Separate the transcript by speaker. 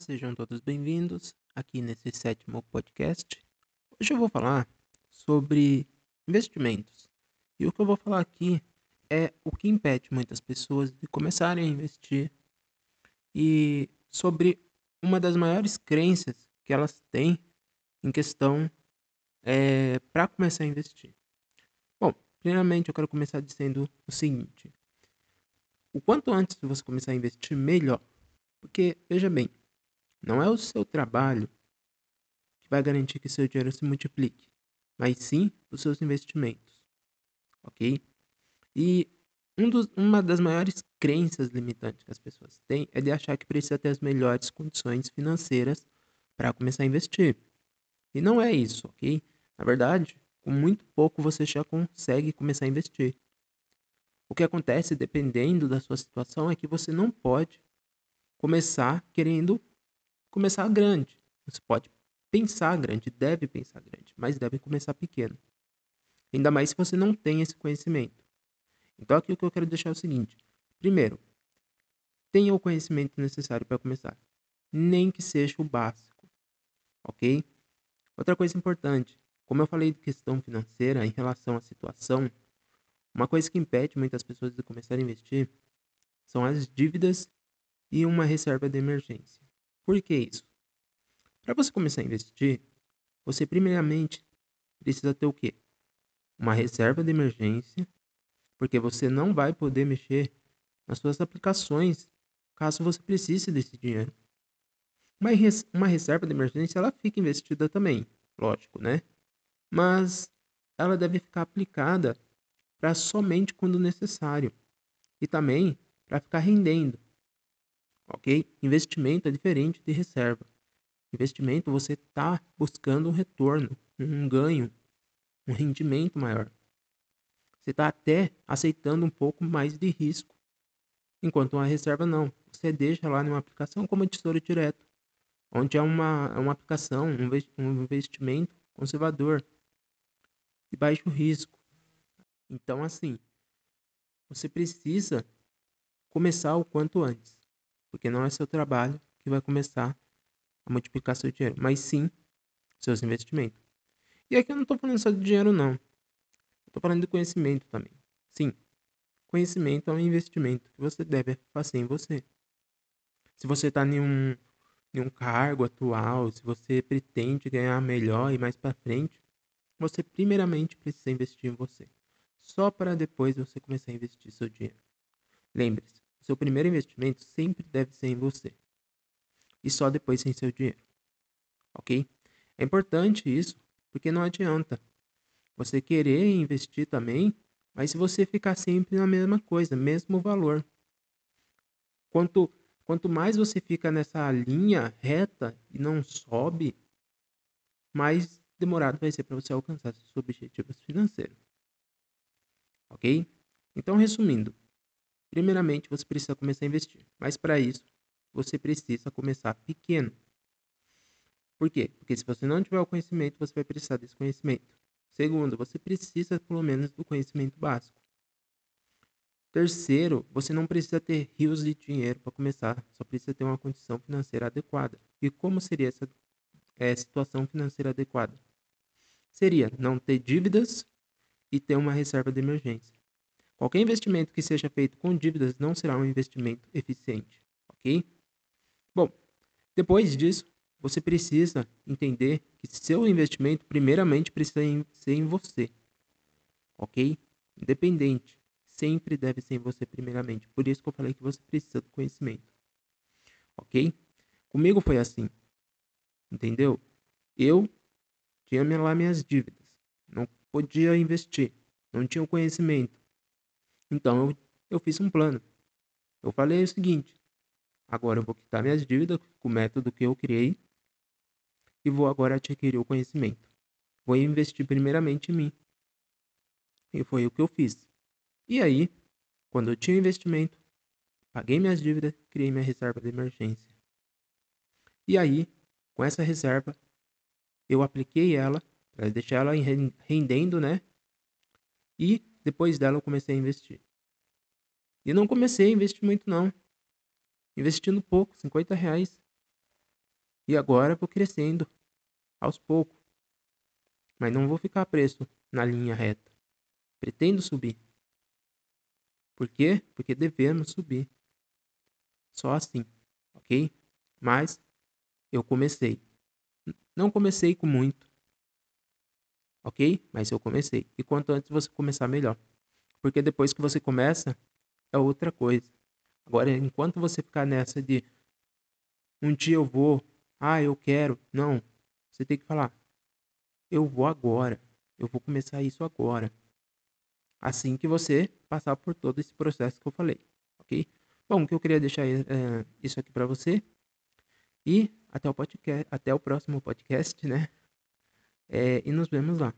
Speaker 1: sejam todos bem-vindos aqui nesse sétimo podcast. Hoje eu vou falar sobre investimentos. E o que eu vou falar aqui é o que impede muitas pessoas de começarem a investir e sobre uma das maiores crenças que elas têm em questão é, para começar a investir. Bom, primeiramente eu quero começar dizendo o seguinte: o quanto antes você começar a investir, melhor. Porque, veja bem, não é o seu trabalho que vai garantir que seu dinheiro se multiplique, mas sim os seus investimentos. Ok? E um dos, uma das maiores crenças limitantes que as pessoas têm é de achar que precisa ter as melhores condições financeiras para começar a investir. E não é isso, ok? Na verdade, com muito pouco você já consegue começar a investir. O que acontece, dependendo da sua situação, é que você não pode começar querendo começar grande. Você pode pensar grande, deve pensar grande, mas deve começar pequeno. Ainda mais se você não tem esse conhecimento. Então aqui o que eu quero deixar é o seguinte: primeiro, tenha o conhecimento necessário para começar, nem que seja o básico, ok? Outra coisa importante, como eu falei de questão financeira em relação à situação, uma coisa que impede muitas pessoas de começar a investir são as dívidas e uma reserva de emergência. Por que isso? Para você começar a investir, você primeiramente precisa ter o quê? Uma reserva de emergência, porque você não vai poder mexer nas suas aplicações caso você precise desse dinheiro. Uma, res uma reserva de emergência ela fica investida também, lógico, né? Mas ela deve ficar aplicada para somente quando necessário e também para ficar rendendo ok? Investimento é diferente de reserva. Investimento você está buscando um retorno, um ganho, um rendimento maior. Você está até aceitando um pouco mais de risco. Enquanto uma reserva não. Você deixa lá numa aplicação como a Tesouro Direto, onde é uma, é uma aplicação, um investimento conservador, de baixo risco. Então, assim, você precisa começar o quanto antes porque não é seu trabalho que vai começar a multiplicar seu dinheiro, mas sim seus investimentos. E aqui eu não estou falando só de dinheiro, não. Estou falando de conhecimento também. Sim, conhecimento é um investimento que você deve fazer em você. Se você está em um, um cargo atual, se você pretende ganhar melhor e mais para frente, você primeiramente precisa investir em você. Só para depois você começar a investir seu dinheiro. Lembre-se, seu primeiro investimento sempre deve ser em você. E só depois em seu dinheiro. Ok? É importante isso, porque não adianta você querer investir também, mas se você ficar sempre na mesma coisa, mesmo valor. Quanto, quanto mais você fica nessa linha reta e não sobe, mais demorado vai ser para você alcançar seus objetivos financeiros. Ok? Então, resumindo, Primeiramente, você precisa começar a investir, mas para isso, você precisa começar pequeno. Por quê? Porque se você não tiver o conhecimento, você vai precisar desse conhecimento. Segundo, você precisa pelo menos do conhecimento básico. Terceiro, você não precisa ter rios de dinheiro para começar, só precisa ter uma condição financeira adequada. E como seria essa é, situação financeira adequada? Seria não ter dívidas e ter uma reserva de emergência. Qualquer investimento que seja feito com dívidas não será um investimento eficiente, ok? Bom, depois disso, você precisa entender que seu investimento primeiramente precisa ser em você, ok? Independente, sempre deve ser em você primeiramente. Por isso que eu falei que você precisa do conhecimento, ok? Comigo foi assim, entendeu? Eu tinha lá minhas dívidas, não podia investir, não tinha o conhecimento então eu, eu fiz um plano. Eu falei o seguinte: agora eu vou quitar minhas dívidas com o método que eu criei e vou agora adquirir o conhecimento. Vou investir primeiramente em mim. E foi o que eu fiz. E aí, quando eu tinha investimento, paguei minhas dívidas, criei minha reserva de emergência. E aí, com essa reserva, eu apliquei ela para ela rendendo, né? E depois dela eu comecei a investir. E não comecei a investir muito não. Investindo pouco, 50 reais. E agora vou crescendo aos poucos. Mas não vou ficar preso na linha reta. Pretendo subir. Por quê? Porque devemos subir. Só assim, ok? Mas eu comecei. Não comecei com muito, ok? Mas eu comecei. E quanto antes você começar, melhor. Porque depois que você começa, é outra coisa. Agora, enquanto você ficar nessa de um dia eu vou, ah, eu quero, não. Você tem que falar, eu vou agora. Eu vou começar isso agora. Assim que você passar por todo esse processo que eu falei, ok? Bom, que eu queria deixar é, isso aqui para você. E até o podcast, até o próximo podcast, né? É, e nos vemos lá.